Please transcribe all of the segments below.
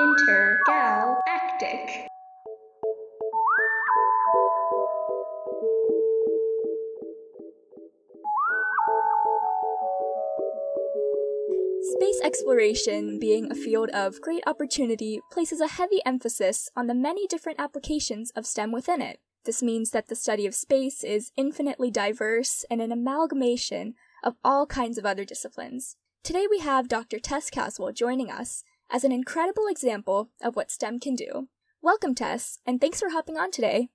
Intergalactic. Space exploration, being a field of great opportunity, places a heavy emphasis on the many different applications of STEM within it. This means that the study of space is infinitely diverse and an amalgamation of all kinds of other disciplines. Today we have Dr. Tess Caswell joining us as an incredible example of what STEM can do. Welcome, Tess, and thanks for hopping on today.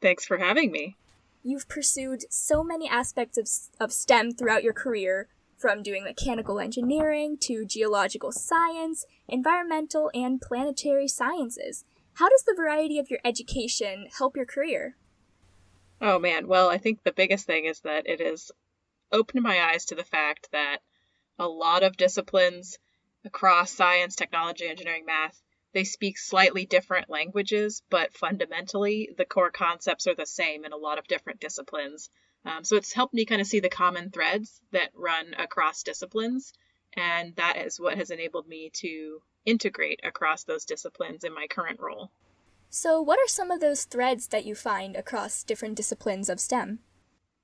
Thanks for having me. You've pursued so many aspects of, of STEM throughout your career, from doing mechanical engineering to geological science, environmental, and planetary sciences. How does the variety of your education help your career? Oh man, well, I think the biggest thing is that it has opened my eyes to the fact that a lot of disciplines across science, technology, engineering, math, they speak slightly different languages, but fundamentally the core concepts are the same in a lot of different disciplines. Um, so it's helped me kind of see the common threads that run across disciplines. And that is what has enabled me to integrate across those disciplines in my current role. So, what are some of those threads that you find across different disciplines of STEM?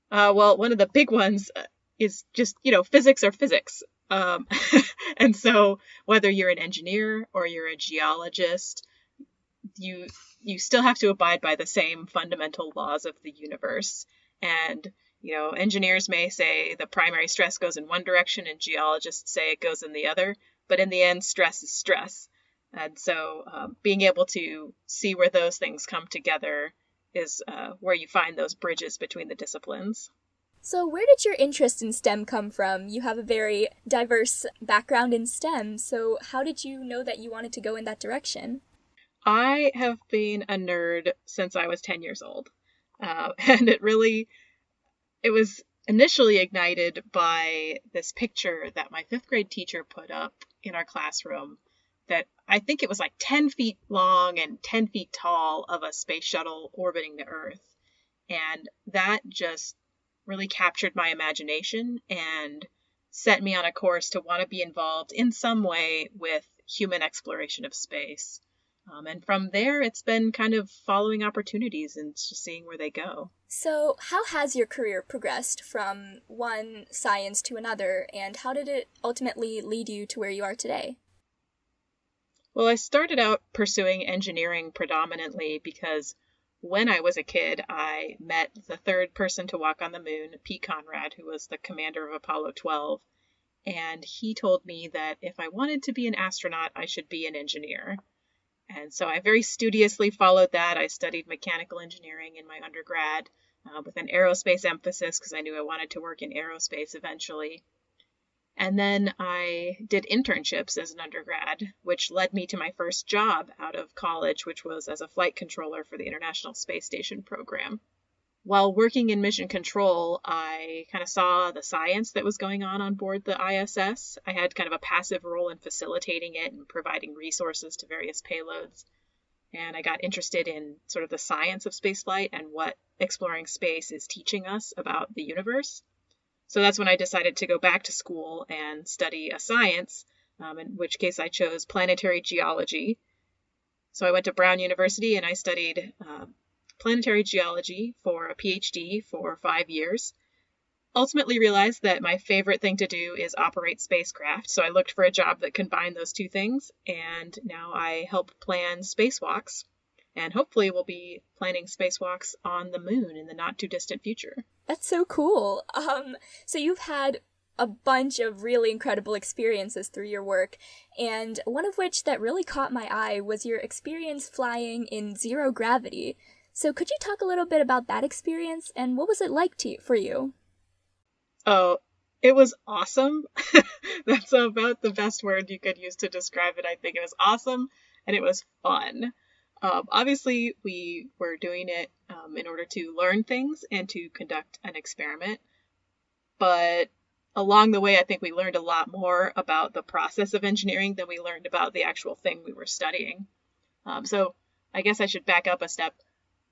Uh, well, one of the big ones uh, is just, you know, physics or physics. Um, and so, whether you're an engineer or you're a geologist, you you still have to abide by the same fundamental laws of the universe. And, you know, engineers may say the primary stress goes in one direction and geologists say it goes in the other, but in the end, stress is stress. And so um, being able to see where those things come together is uh, where you find those bridges between the disciplines. So, where did your interest in STEM come from? You have a very diverse background in STEM, so how did you know that you wanted to go in that direction? I have been a nerd since I was 10 years old. Uh, and it really, it was initially ignited by this picture that my fifth grade teacher put up in our classroom that I think it was like 10 feet long and 10 feet tall of a space shuttle orbiting the Earth. And that just really captured my imagination and set me on a course to want to be involved in some way with human exploration of space. Um, and from there, it's been kind of following opportunities and just seeing where they go. So, how has your career progressed from one science to another, and how did it ultimately lead you to where you are today? Well, I started out pursuing engineering predominantly because when I was a kid, I met the third person to walk on the moon, Pete Conrad, who was the commander of Apollo 12. And he told me that if I wanted to be an astronaut, I should be an engineer. And so I very studiously followed that. I studied mechanical engineering in my undergrad uh, with an aerospace emphasis because I knew I wanted to work in aerospace eventually. And then I did internships as an undergrad, which led me to my first job out of college, which was as a flight controller for the International Space Station program while working in mission control, I kind of saw the science that was going on on board the ISS. I had kind of a passive role in facilitating it and providing resources to various payloads. And I got interested in sort of the science of spaceflight and what exploring space is teaching us about the universe. So that's when I decided to go back to school and study a science, um, in which case I chose planetary geology. So I went to Brown University and I studied uh, planetary geology for a PhD for five years. Ultimately, realized that my favorite thing to do is operate spacecraft, so I looked for a job that combined those two things, and now I help plan spacewalks. And hopefully, we'll be planning spacewalks on the moon in the not too distant future. That's so cool. Um, so you've had a bunch of really incredible experiences through your work, and one of which that really caught my eye was your experience flying in zero gravity. So could you talk a little bit about that experience and what was it like to for you? Oh, it was awesome. That's about the best word you could use to describe it. I think it was awesome and it was fun. Um, obviously, we were doing it um, in order to learn things and to conduct an experiment. But along the way, I think we learned a lot more about the process of engineering than we learned about the actual thing we were studying. Um, so I guess I should back up a step.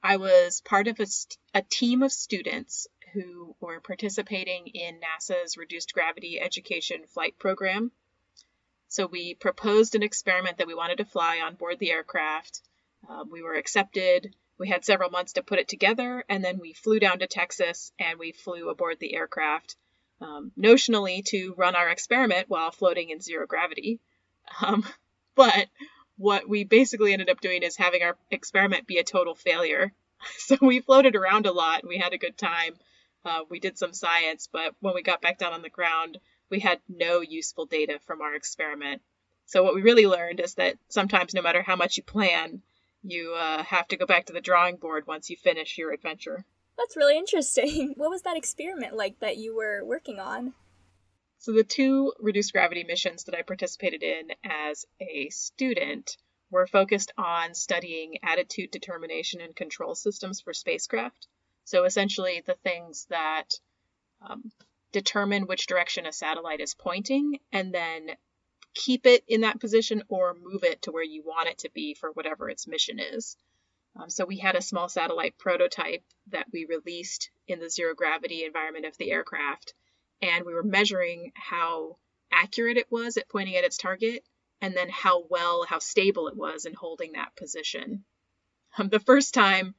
I was part of a, a team of students who were participating in NASA's Reduced Gravity Education Flight Program. So we proposed an experiment that we wanted to fly on board the aircraft. Um, we were accepted. We had several months to put it together, and then we flew down to Texas and we flew aboard the aircraft, um, notionally to run our experiment while floating in zero gravity. Um, but what we basically ended up doing is having our experiment be a total failure. So we floated around a lot and we had a good time. Uh, we did some science, but when we got back down on the ground, we had no useful data from our experiment. So what we really learned is that sometimes, no matter how much you plan, you uh, have to go back to the drawing board once you finish your adventure. That's really interesting. What was that experiment like that you were working on? So, the two reduced gravity missions that I participated in as a student were focused on studying attitude determination and control systems for spacecraft. So, essentially, the things that um, determine which direction a satellite is pointing and then keep it in that position or move it to where you want it to be for whatever its mission is. Um, so we had a small satellite prototype that we released in the zero gravity environment of the aircraft and we were measuring how accurate it was at pointing at its target and then how well, how stable it was in holding that position. Um, the first time,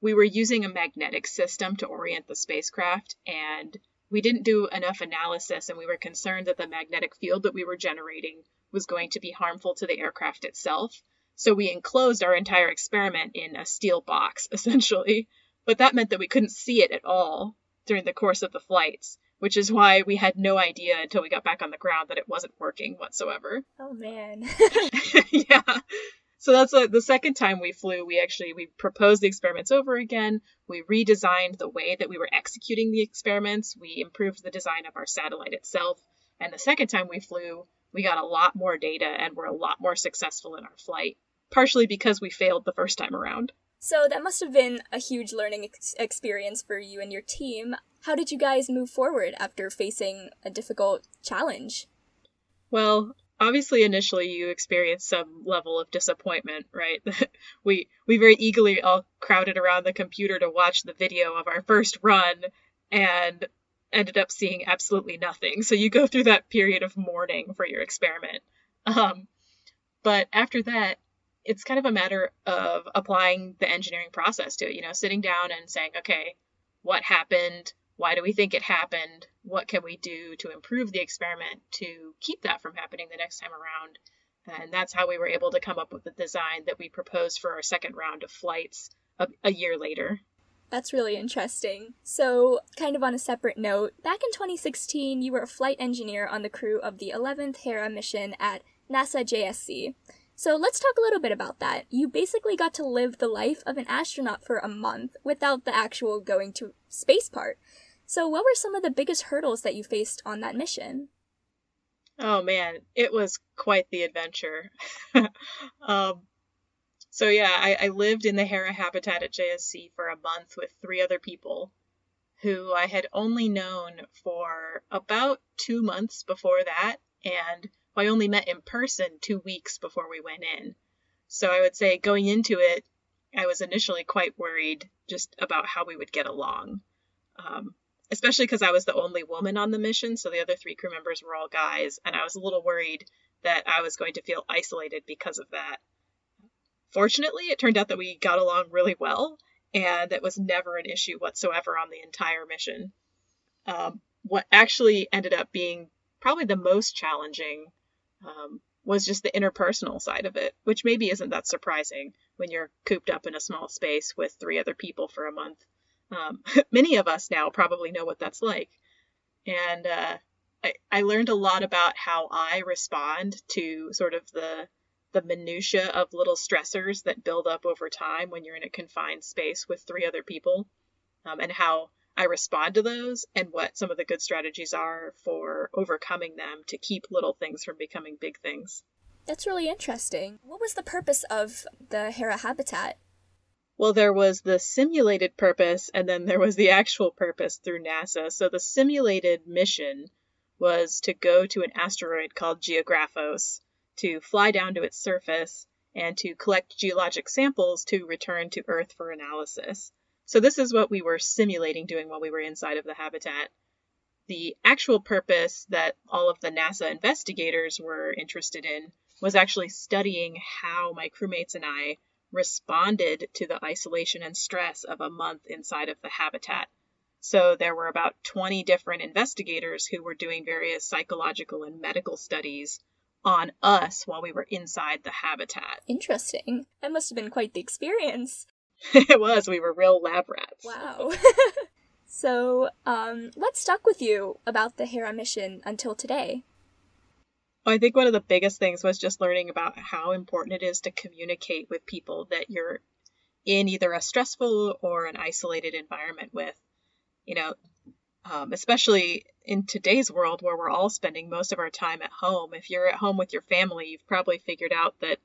we were using a magnetic system to orient the spacecraft, and we didn't do enough analysis, and we were concerned that the magnetic field that we were generating was going to be harmful to the aircraft itself. So we enclosed our entire experiment in a steel box, essentially. But that meant that we couldn't see it at all during the course of the flights which is why we had no idea until we got back on the ground that it wasn't working whatsoever. Oh man. yeah. So that's a, the second time we flew. We actually we proposed the experiments over again. We redesigned the way that we were executing the experiments. We improved the design of our satellite itself. And the second time we flew, we got a lot more data and were a lot more successful in our flight, partially because we failed the first time around. So that must have been a huge learning ex- experience for you and your team. How did you guys move forward after facing a difficult challenge? Well, obviously initially you experience some level of disappointment, right? we we very eagerly all crowded around the computer to watch the video of our first run and ended up seeing absolutely nothing. So you go through that period of mourning for your experiment. Um, but after that, it's kind of a matter of applying the engineering process to it, you know, sitting down and saying, okay, what happened? Why do we think it happened? What can we do to improve the experiment to keep that from happening the next time around? And that's how we were able to come up with the design that we proposed for our second round of flights a, a year later. That's really interesting. So, kind of on a separate note, back in 2016, you were a flight engineer on the crew of the 11th Hera mission at NASA JSC. So let's talk a little bit about that. You basically got to live the life of an astronaut for a month without the actual going to space part. So what were some of the biggest hurdles that you faced on that mission? Oh man, it was quite the adventure. um, so yeah, I, I lived in the Hera habitat at JSC for a month with three other people who I had only known for about two months before that, and I only met in person two weeks before we went in. So I would say going into it, I was initially quite worried just about how we would get along. Um, especially because I was the only woman on the mission, so the other three crew members were all guys, and I was a little worried that I was going to feel isolated because of that. Fortunately, it turned out that we got along really well, and that was never an issue whatsoever on the entire mission. Um, what actually ended up being probably the most challenging um, was just the interpersonal side of it, which maybe isn't that surprising when you're cooped up in a small space with three other people for a month. Um, many of us now probably know what that's like. And uh, I, I learned a lot about how I respond to sort of the the minutia of little stressors that build up over time when you're in a confined space with three other people, um, and how I respond to those and what some of the good strategies are for overcoming them to keep little things from becoming big things. That's really interesting. What was the purpose of the Hera habitat? Well, there was the simulated purpose and then there was the actual purpose through NASA. So the simulated mission was to go to an asteroid called Geographos, to fly down to its surface, and to collect geologic samples to return to Earth for analysis. So this is what we were simulating doing while we were inside of the habitat. the actual purpose that all of the NASA investigators were interested in was actually studying how my crewmates and I responded to the isolation and stress of a month inside of the habitat. So there were about 20 different investigators who were doing various psychological and medical studies on us while we were inside the habitat. Interesting. That must have been quite the experience. it was. We were real lab rats. Wow. So, um, what stuck with you about the Hera mission until today? I think one of the biggest things was just learning about how important it is to communicate with people that you're in either a stressful or an isolated environment with. You know, um, especially in today's world where we're all spending most of our time at home. If you're at home with your family, you've probably figured out that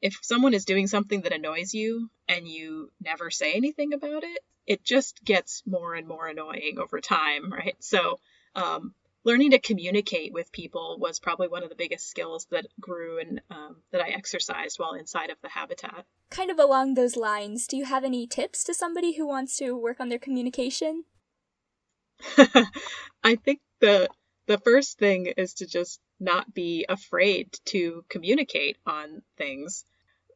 if someone is doing something that annoys you and you never say anything about it, it just gets more and more annoying over time, right? So, um, learning to communicate with people was probably one of the biggest skills that grew and um, that I exercised while inside of the habitat. Kind of along those lines, do you have any tips to somebody who wants to work on their communication? I think the the first thing is to just not be afraid to communicate on things.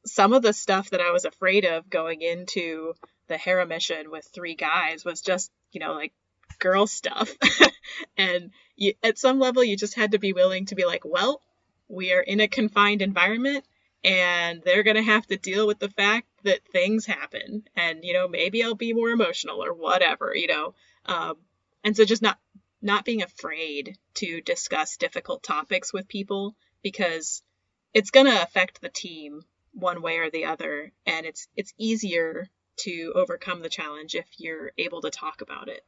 Some of the stuff that I was afraid of going into the Hera mission with three guys was just, you know, like girl stuff. and you, at some level, you just had to be willing to be like, well, we are in a confined environment and they're going to have to deal with the fact that things happen. And, you know, maybe I'll be more emotional or whatever, you know. Um, and so just not not being afraid to discuss difficult topics with people because it's going to affect the team one way or the other and it's it's easier to overcome the challenge if you're able to talk about it.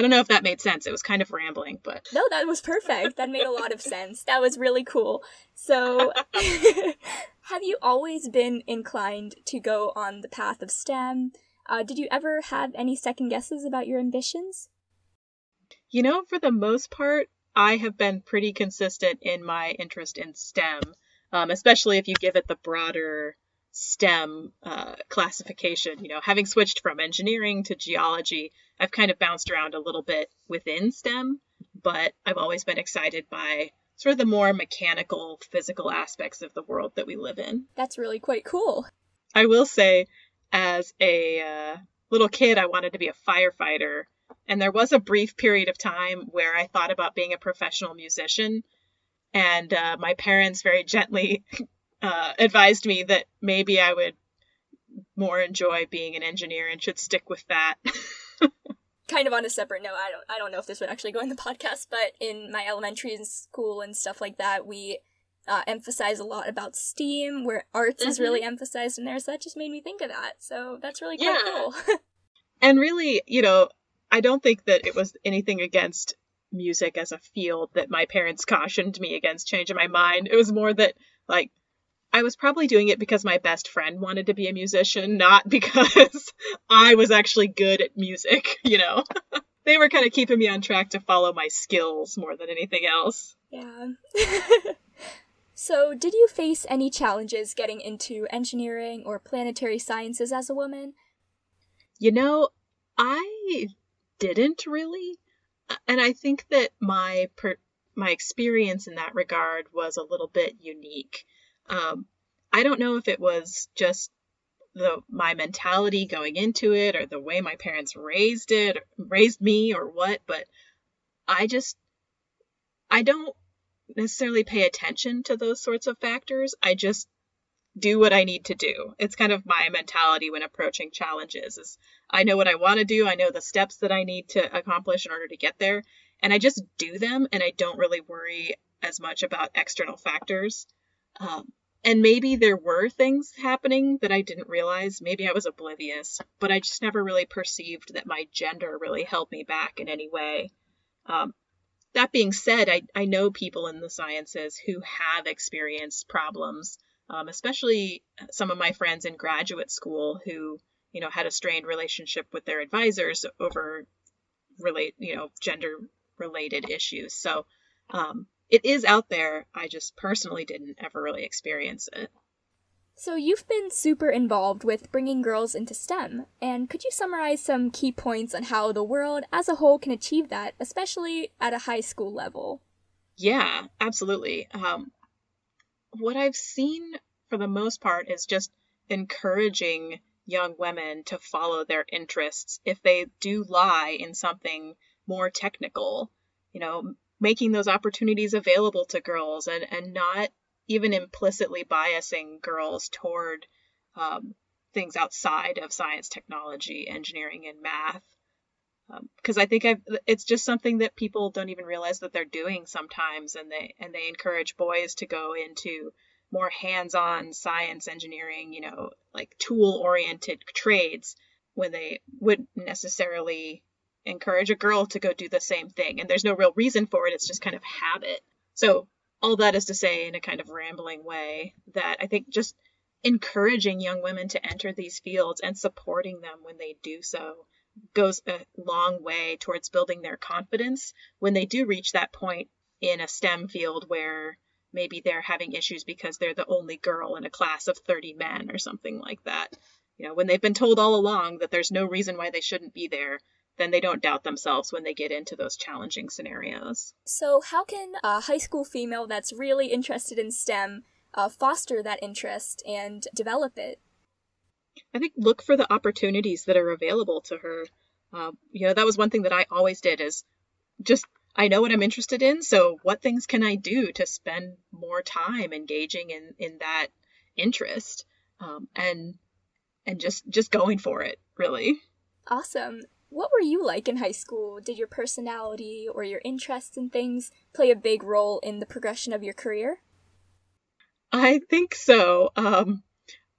I don't know if that made sense. It was kind of rambling, but No, that was perfect. That made a lot of sense. That was really cool. So, have you always been inclined to go on the path of STEM? Uh, did you ever have any second guesses about your ambitions? You know, for the most part, I have been pretty consistent in my interest in STEM, um, especially if you give it the broader STEM uh, classification. You know, having switched from engineering to geology, I've kind of bounced around a little bit within STEM, but I've always been excited by sort of the more mechanical, physical aspects of the world that we live in. That's really quite cool. I will say, as a uh, little kid, I wanted to be a firefighter. And there was a brief period of time where I thought about being a professional musician. And uh, my parents very gently uh, advised me that maybe I would more enjoy being an engineer and should stick with that. kind of on a separate note, I don't I don't know if this would actually go in the podcast, but in my elementary school and stuff like that, we uh, emphasize a lot about STEAM, where arts mm-hmm. is really emphasized in there. So that just made me think of that. So that's really quite yeah. cool. and really, you know, I don't think that it was anything against music as a field that my parents cautioned me against changing my mind. It was more that like I was probably doing it because my best friend wanted to be a musician, not because I was actually good at music, you know. they were kind of keeping me on track to follow my skills more than anything else. Yeah. so, did you face any challenges getting into engineering or planetary sciences as a woman? You know, I didn't really. And I think that my per- my experience in that regard was a little bit unique. Um, I don't know if it was just the my mentality going into it or the way my parents raised it raised me or what but i just i don't necessarily pay attention to those sorts of factors. I just do what i need to do. It's kind of my mentality when approaching challenges is i know what i want to do. I know the steps that i need to accomplish in order to get there. And i just do them and i don't really worry as much about external factors. Um, and maybe there were things happening that I didn't realize. Maybe I was oblivious, but I just never really perceived that my gender really held me back in any way. Um, that being said, I, I know people in the sciences who have experienced problems, um, especially some of my friends in graduate school who, you know, had a strained relationship with their advisors over relate, you know, gender related issues. So, um, it is out there. I just personally didn't ever really experience it. So, you've been super involved with bringing girls into STEM, and could you summarize some key points on how the world as a whole can achieve that, especially at a high school level? Yeah, absolutely. Um, what I've seen for the most part is just encouraging young women to follow their interests if they do lie in something more technical, you know, making those opportunities available to girls and, and not even implicitly biasing girls toward um, things outside of science, technology, engineering, and math. Because um, I think I've, it's just something that people don't even realize that they're doing sometimes, and they and they encourage boys to go into more hands-on science, engineering, you know, like tool-oriented trades when they wouldn't necessarily encourage a girl to go do the same thing. And there's no real reason for it; it's just kind of habit. So all that is to say in a kind of rambling way that I think just encouraging young women to enter these fields and supporting them when they do so goes a long way towards building their confidence when they do reach that point in a STEM field where maybe they're having issues because they're the only girl in a class of 30 men or something like that. You know, when they've been told all along that there's no reason why they shouldn't be there, then they don't doubt themselves when they get into those challenging scenarios. So, how can a high school female that's really interested in STEM uh, foster that interest and develop it? I think look for the opportunities that are available to her. Uh, you know, that was one thing that I always did is just I know what I'm interested in, so what things can I do to spend more time engaging in in that interest, um, and and just just going for it, really. Awesome. What were you like in high school? Did your personality or your interests in things play a big role in the progression of your career? I think so. Um,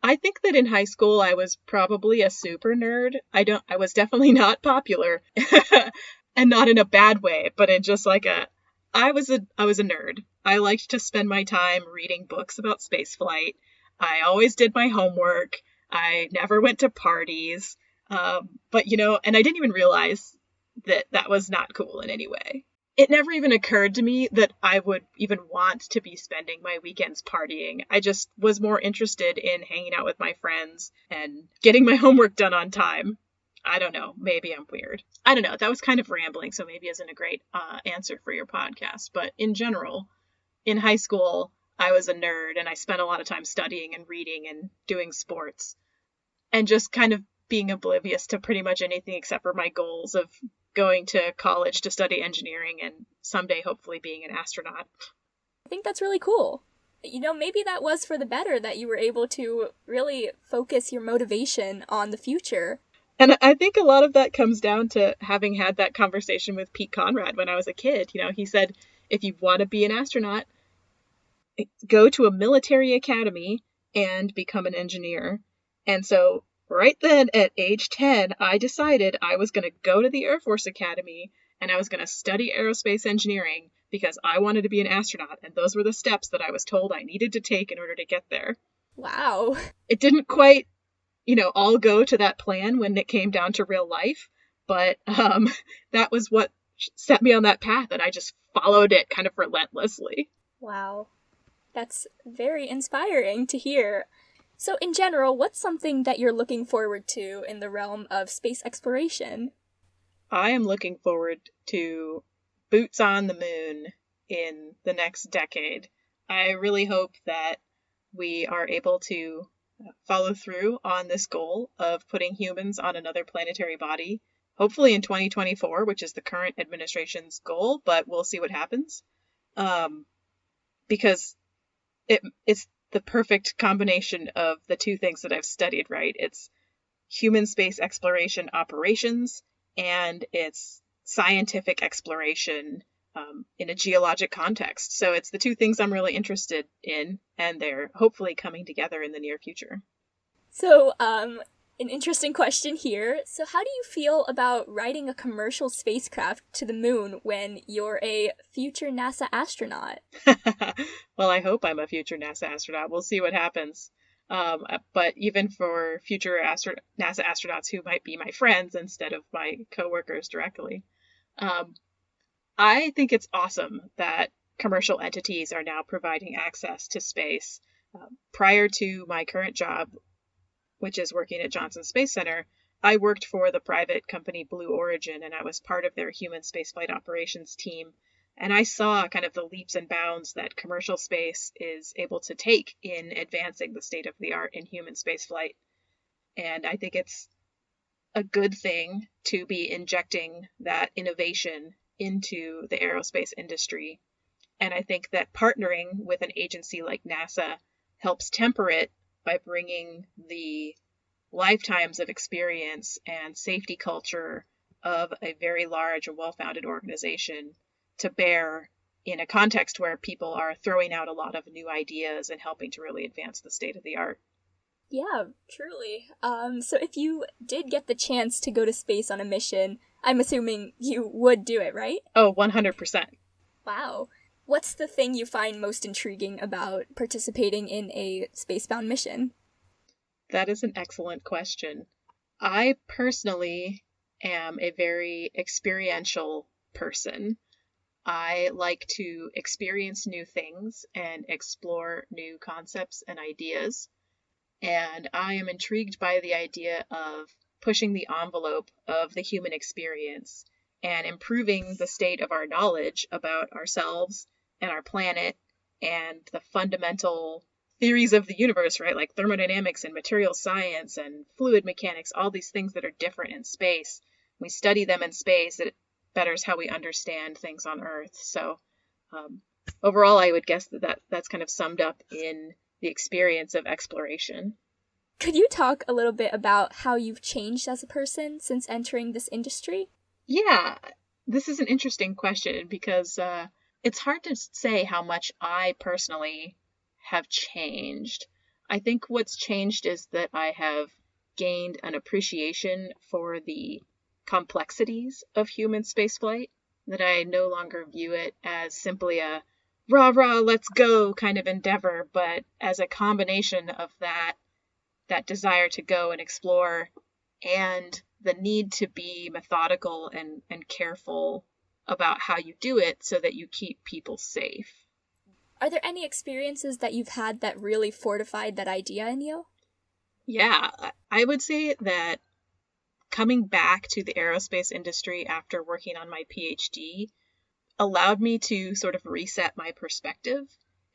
I think that in high school I was probably a super nerd. I don't. I was definitely not popular, and not in a bad way, but in just like a. I was a I was a nerd. I liked to spend my time reading books about spaceflight. I always did my homework. I never went to parties. Um, but you know, and I didn't even realize that that was not cool in any way. It never even occurred to me that I would even want to be spending my weekends partying. I just was more interested in hanging out with my friends and getting my homework done on time. I don't know. Maybe I'm weird. I don't know. That was kind of rambling, so maybe isn't a great uh, answer for your podcast. But in general, in high school, I was a nerd and I spent a lot of time studying and reading and doing sports and just kind of being oblivious to pretty much anything except for my goals of going to college to study engineering and someday hopefully being an astronaut. I think that's really cool. You know, maybe that was for the better that you were able to really focus your motivation on the future. And I think a lot of that comes down to having had that conversation with Pete Conrad when I was a kid. You know, he said, if you want to be an astronaut, go to a military academy and become an engineer. And so right then at age 10, I decided I was going to go to the Air Force Academy and I was going to study aerospace engineering because I wanted to be an astronaut. And those were the steps that I was told I needed to take in order to get there. Wow. It didn't quite, you know, all go to that plan when it came down to real life, but um, that was what set me on that path, and I just followed it kind of relentlessly. Wow. That's very inspiring to hear. So, in general, what's something that you're looking forward to in the realm of space exploration? I am looking forward to boots on the moon in the next decade. I really hope that we are able to follow through on this goal of putting humans on another planetary body, hopefully in 2024, which is the current administration's goal, but we'll see what happens. Um, because it it's the perfect combination of the two things that I've studied, right? It's human space exploration operations and it's scientific exploration um, in a geologic context. So it's the two things I'm really interested in, and they're hopefully coming together in the near future. So, um, an interesting question here. So, how do you feel about riding a commercial spacecraft to the moon when you're a future NASA astronaut? well, I hope I'm a future NASA astronaut. We'll see what happens. Um, uh, but even for future astro- NASA astronauts who might be my friends instead of my coworkers directly, um, I think it's awesome that commercial entities are now providing access to space Uh, prior to my current job, which is working at Johnson Space Center, I worked for the private company Blue Origin and I was part of their human spaceflight operations team. And I saw kind of the leaps and bounds that commercial space is able to take in advancing the state of the art in human spaceflight. And I think it's a good thing to be injecting that innovation into the aerospace industry. And I think that partnering with an agency like NASA helps temper it by bringing the lifetimes of experience and safety culture of a very large and well founded organization to bear in a context where people are throwing out a lot of new ideas and helping to really advance the state of the art. Yeah, truly. Um, so if you did get the chance to go to space on a mission, I'm assuming you would do it, right? Oh, 100%. Wow. What's the thing you find most intriguing about participating in a spacebound mission? That is an excellent question. I personally am a very experiential person. I like to experience new things and explore new concepts and ideas. And I am intrigued by the idea of pushing the envelope of the human experience and improving the state of our knowledge about ourselves and our planet and the fundamental theories of the universe, right? Like thermodynamics and material science and fluid mechanics, all these things that are different in space. We study them in space, it betters how we understand things on Earth. So, um, overall, I would guess that, that that's kind of summed up in the experience of exploration. Could you talk a little bit about how you've changed as a person since entering this industry? Yeah, this is an interesting question because uh, it's hard to say how much I personally have changed. I think what's changed is that I have gained an appreciation for the complexities of human spaceflight, that I no longer view it as simply a rah rah, let's go kind of endeavor, but as a combination of that that desire to go and explore and the need to be methodical and, and careful about how you do it so that you keep people safe. Are there any experiences that you've had that really fortified that idea in you? Yeah, I would say that coming back to the aerospace industry after working on my PhD allowed me to sort of reset my perspective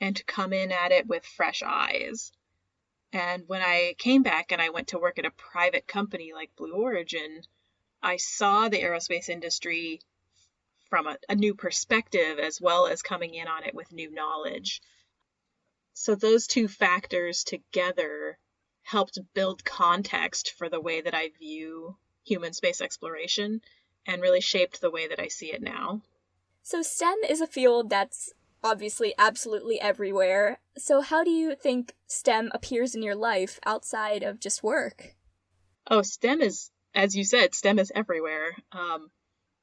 and to come in at it with fresh eyes. And when I came back and I went to work at a private company like Blue Origin, I saw the aerospace industry from a, a new perspective as well as coming in on it with new knowledge. So those two factors together helped build context for the way that I view human space exploration and really shaped the way that I see it now. So, STEM is a field that's obviously absolutely everywhere. So, how do you think STEM appears in your life outside of just work? Oh, STEM is, as you said, STEM is everywhere. Um,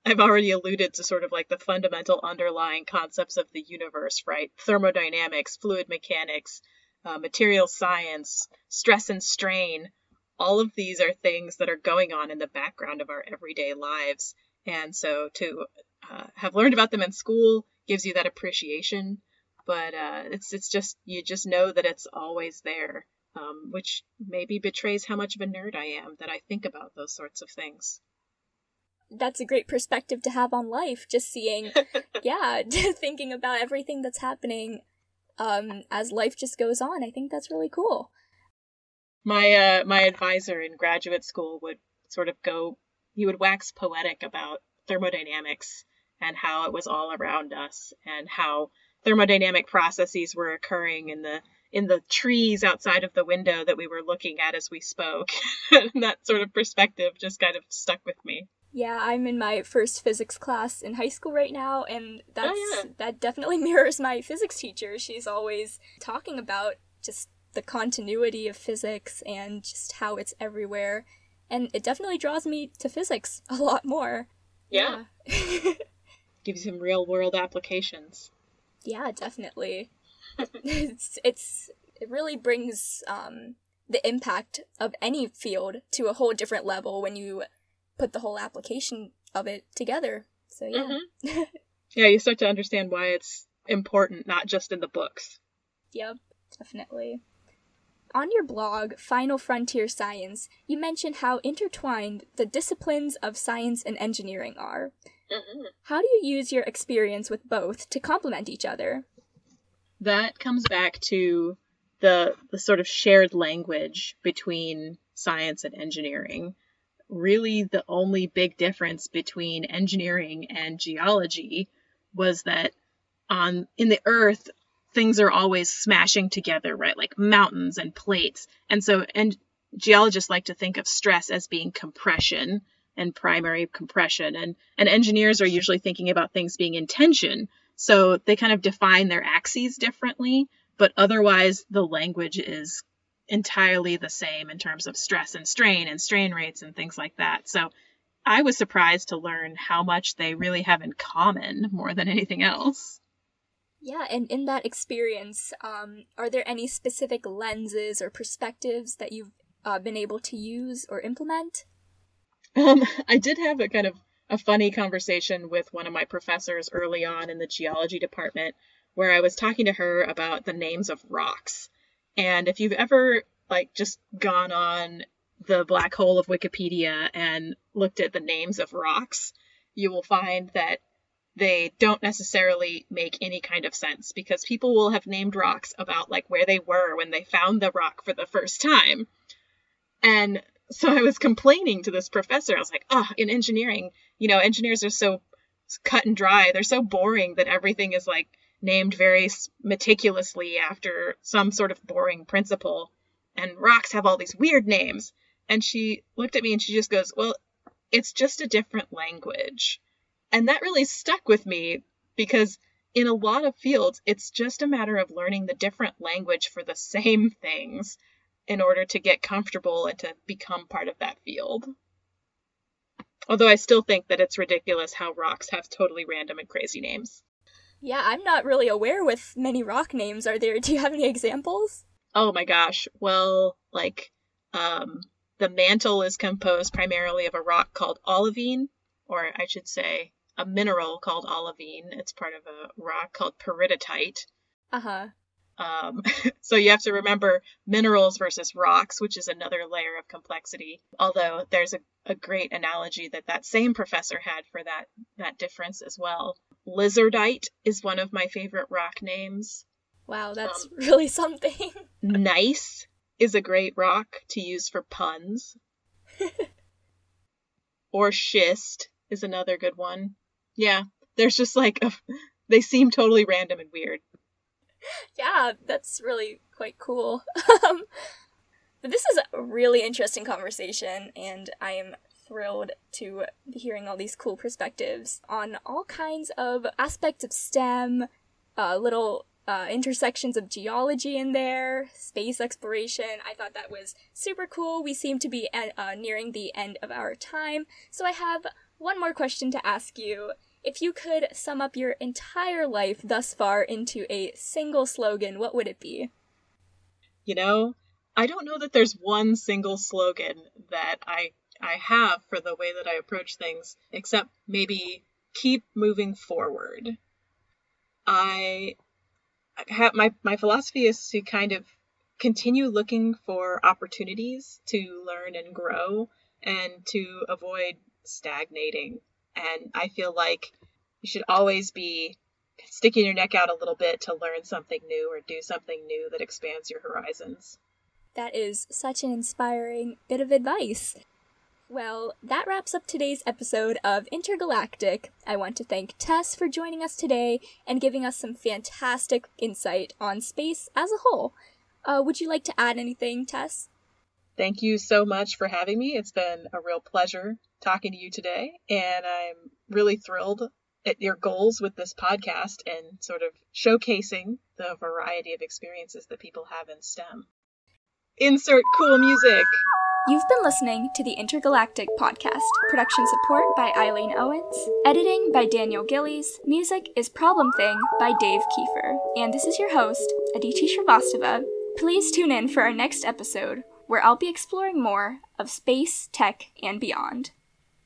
I've already alluded to sort of like the fundamental underlying concepts of the universe, right? Thermodynamics, fluid mechanics, uh, material science, stress and strain. All of these are things that are going on in the background of our everyday lives. And so to uh, have learned about them in school gives you that appreciation. But uh, it's it's just you just know that it's always there, um, which maybe betrays how much of a nerd I am that I think about those sorts of things that's a great perspective to have on life just seeing yeah thinking about everything that's happening um as life just goes on. I think that's really cool. My uh my advisor in graduate school would sort of go he would wax poetic about thermodynamics and how it was all around us and how thermodynamic processes were occurring in the in the trees outside of the window that we were looking at as we spoke. And that sort of perspective just kind of stuck with me yeah, I'm in my first physics class in high school right now, and that's oh, yeah. that definitely mirrors my physics teacher. She's always talking about just the continuity of physics and just how it's everywhere, and it definitely draws me to physics a lot more. Yeah, yeah. gives some real world applications. Yeah, definitely. it's it's it really brings um, the impact of any field to a whole different level when you put the whole application of it together. So yeah. Mm-hmm. yeah, you start to understand why it's important, not just in the books. Yep. Definitely. On your blog, Final Frontier Science, you mentioned how intertwined the disciplines of science and engineering are. Mm-hmm. How do you use your experience with both to complement each other? That comes back to the the sort of shared language between science and engineering. Really the only big difference between engineering and geology was that on in the earth things are always smashing together, right? Like mountains and plates. And so, and geologists like to think of stress as being compression and primary compression. And, and engineers are usually thinking about things being in tension. So they kind of define their axes differently, but otherwise the language is entirely the same in terms of stress and strain and strain rates and things like that. So I was surprised to learn how much they really have in common more than anything else. Yeah, and in that experience, um, are there any specific lenses or perspectives that you've uh, been able to use or implement? Um, I did have a kind of a funny conversation with one of my professors early on in the geology department where I was talking to her about the names of rocks. And if you've ever like just gone on the black hole of Wikipedia and looked at the names of rocks, you will find that they don't necessarily make any kind of sense because people will have named rocks about like where they were when they found the rock for the first time. And so I was complaining to this professor. I was like, oh, in engineering, you know, engineers are so cut and dry. They're so boring that everything is like named very meticulously after some sort of boring principle. And rocks have all these weird names. And she looked at me and she just goes, well, it's just a different language. And that really stuck with me because in a lot of fields, it's just a matter of learning the different language for the same things in order to get comfortable and to become part of that field. Although I still think that it's ridiculous how rocks have totally random and crazy names. Yeah, I'm not really aware with many rock names. Are there do you have any examples? Oh my gosh. Well, like um the mantle is composed primarily of a rock called olivine, or I should say a mineral called olivine. It's part of a rock called peridotite. Uh huh. Um, so you have to remember minerals versus rocks, which is another layer of complexity. Although there's a, a great analogy that that same professor had for that that difference as well. Lizardite is one of my favorite rock names. Wow, that's um, really something. gneiss is a great rock to use for puns. or schist is another good one. Yeah, there's just like a, they seem totally random and weird. Yeah, that's really quite cool. Um, but this is a really interesting conversation, and I am thrilled to be hearing all these cool perspectives on all kinds of aspects of STEM, uh, little uh, intersections of geology in there, space exploration. I thought that was super cool. We seem to be uh, nearing the end of our time, so I have one more question to ask you. If you could sum up your entire life thus far into a single slogan, what would it be? You know, I don't know that there's one single slogan that I I have for the way that I approach things, except maybe keep moving forward. I have my my philosophy is to kind of continue looking for opportunities to learn and grow and to avoid stagnating. And I feel like you should always be sticking your neck out a little bit to learn something new or do something new that expands your horizons. That is such an inspiring bit of advice. Well, that wraps up today's episode of Intergalactic. I want to thank Tess for joining us today and giving us some fantastic insight on space as a whole. Uh, would you like to add anything, Tess? Thank you so much for having me. It's been a real pleasure talking to you today, and I'm really thrilled at your goals with this podcast and sort of showcasing the variety of experiences that people have in STEM. Insert cool music. You've been listening to the Intergalactic Podcast. Production support by Eileen Owens. Editing by Daniel Gillies. Music is Problem Thing by Dave Kiefer. And this is your host, Aditi Srivastava. Please tune in for our next episode where I'll be exploring more of space, tech, and beyond.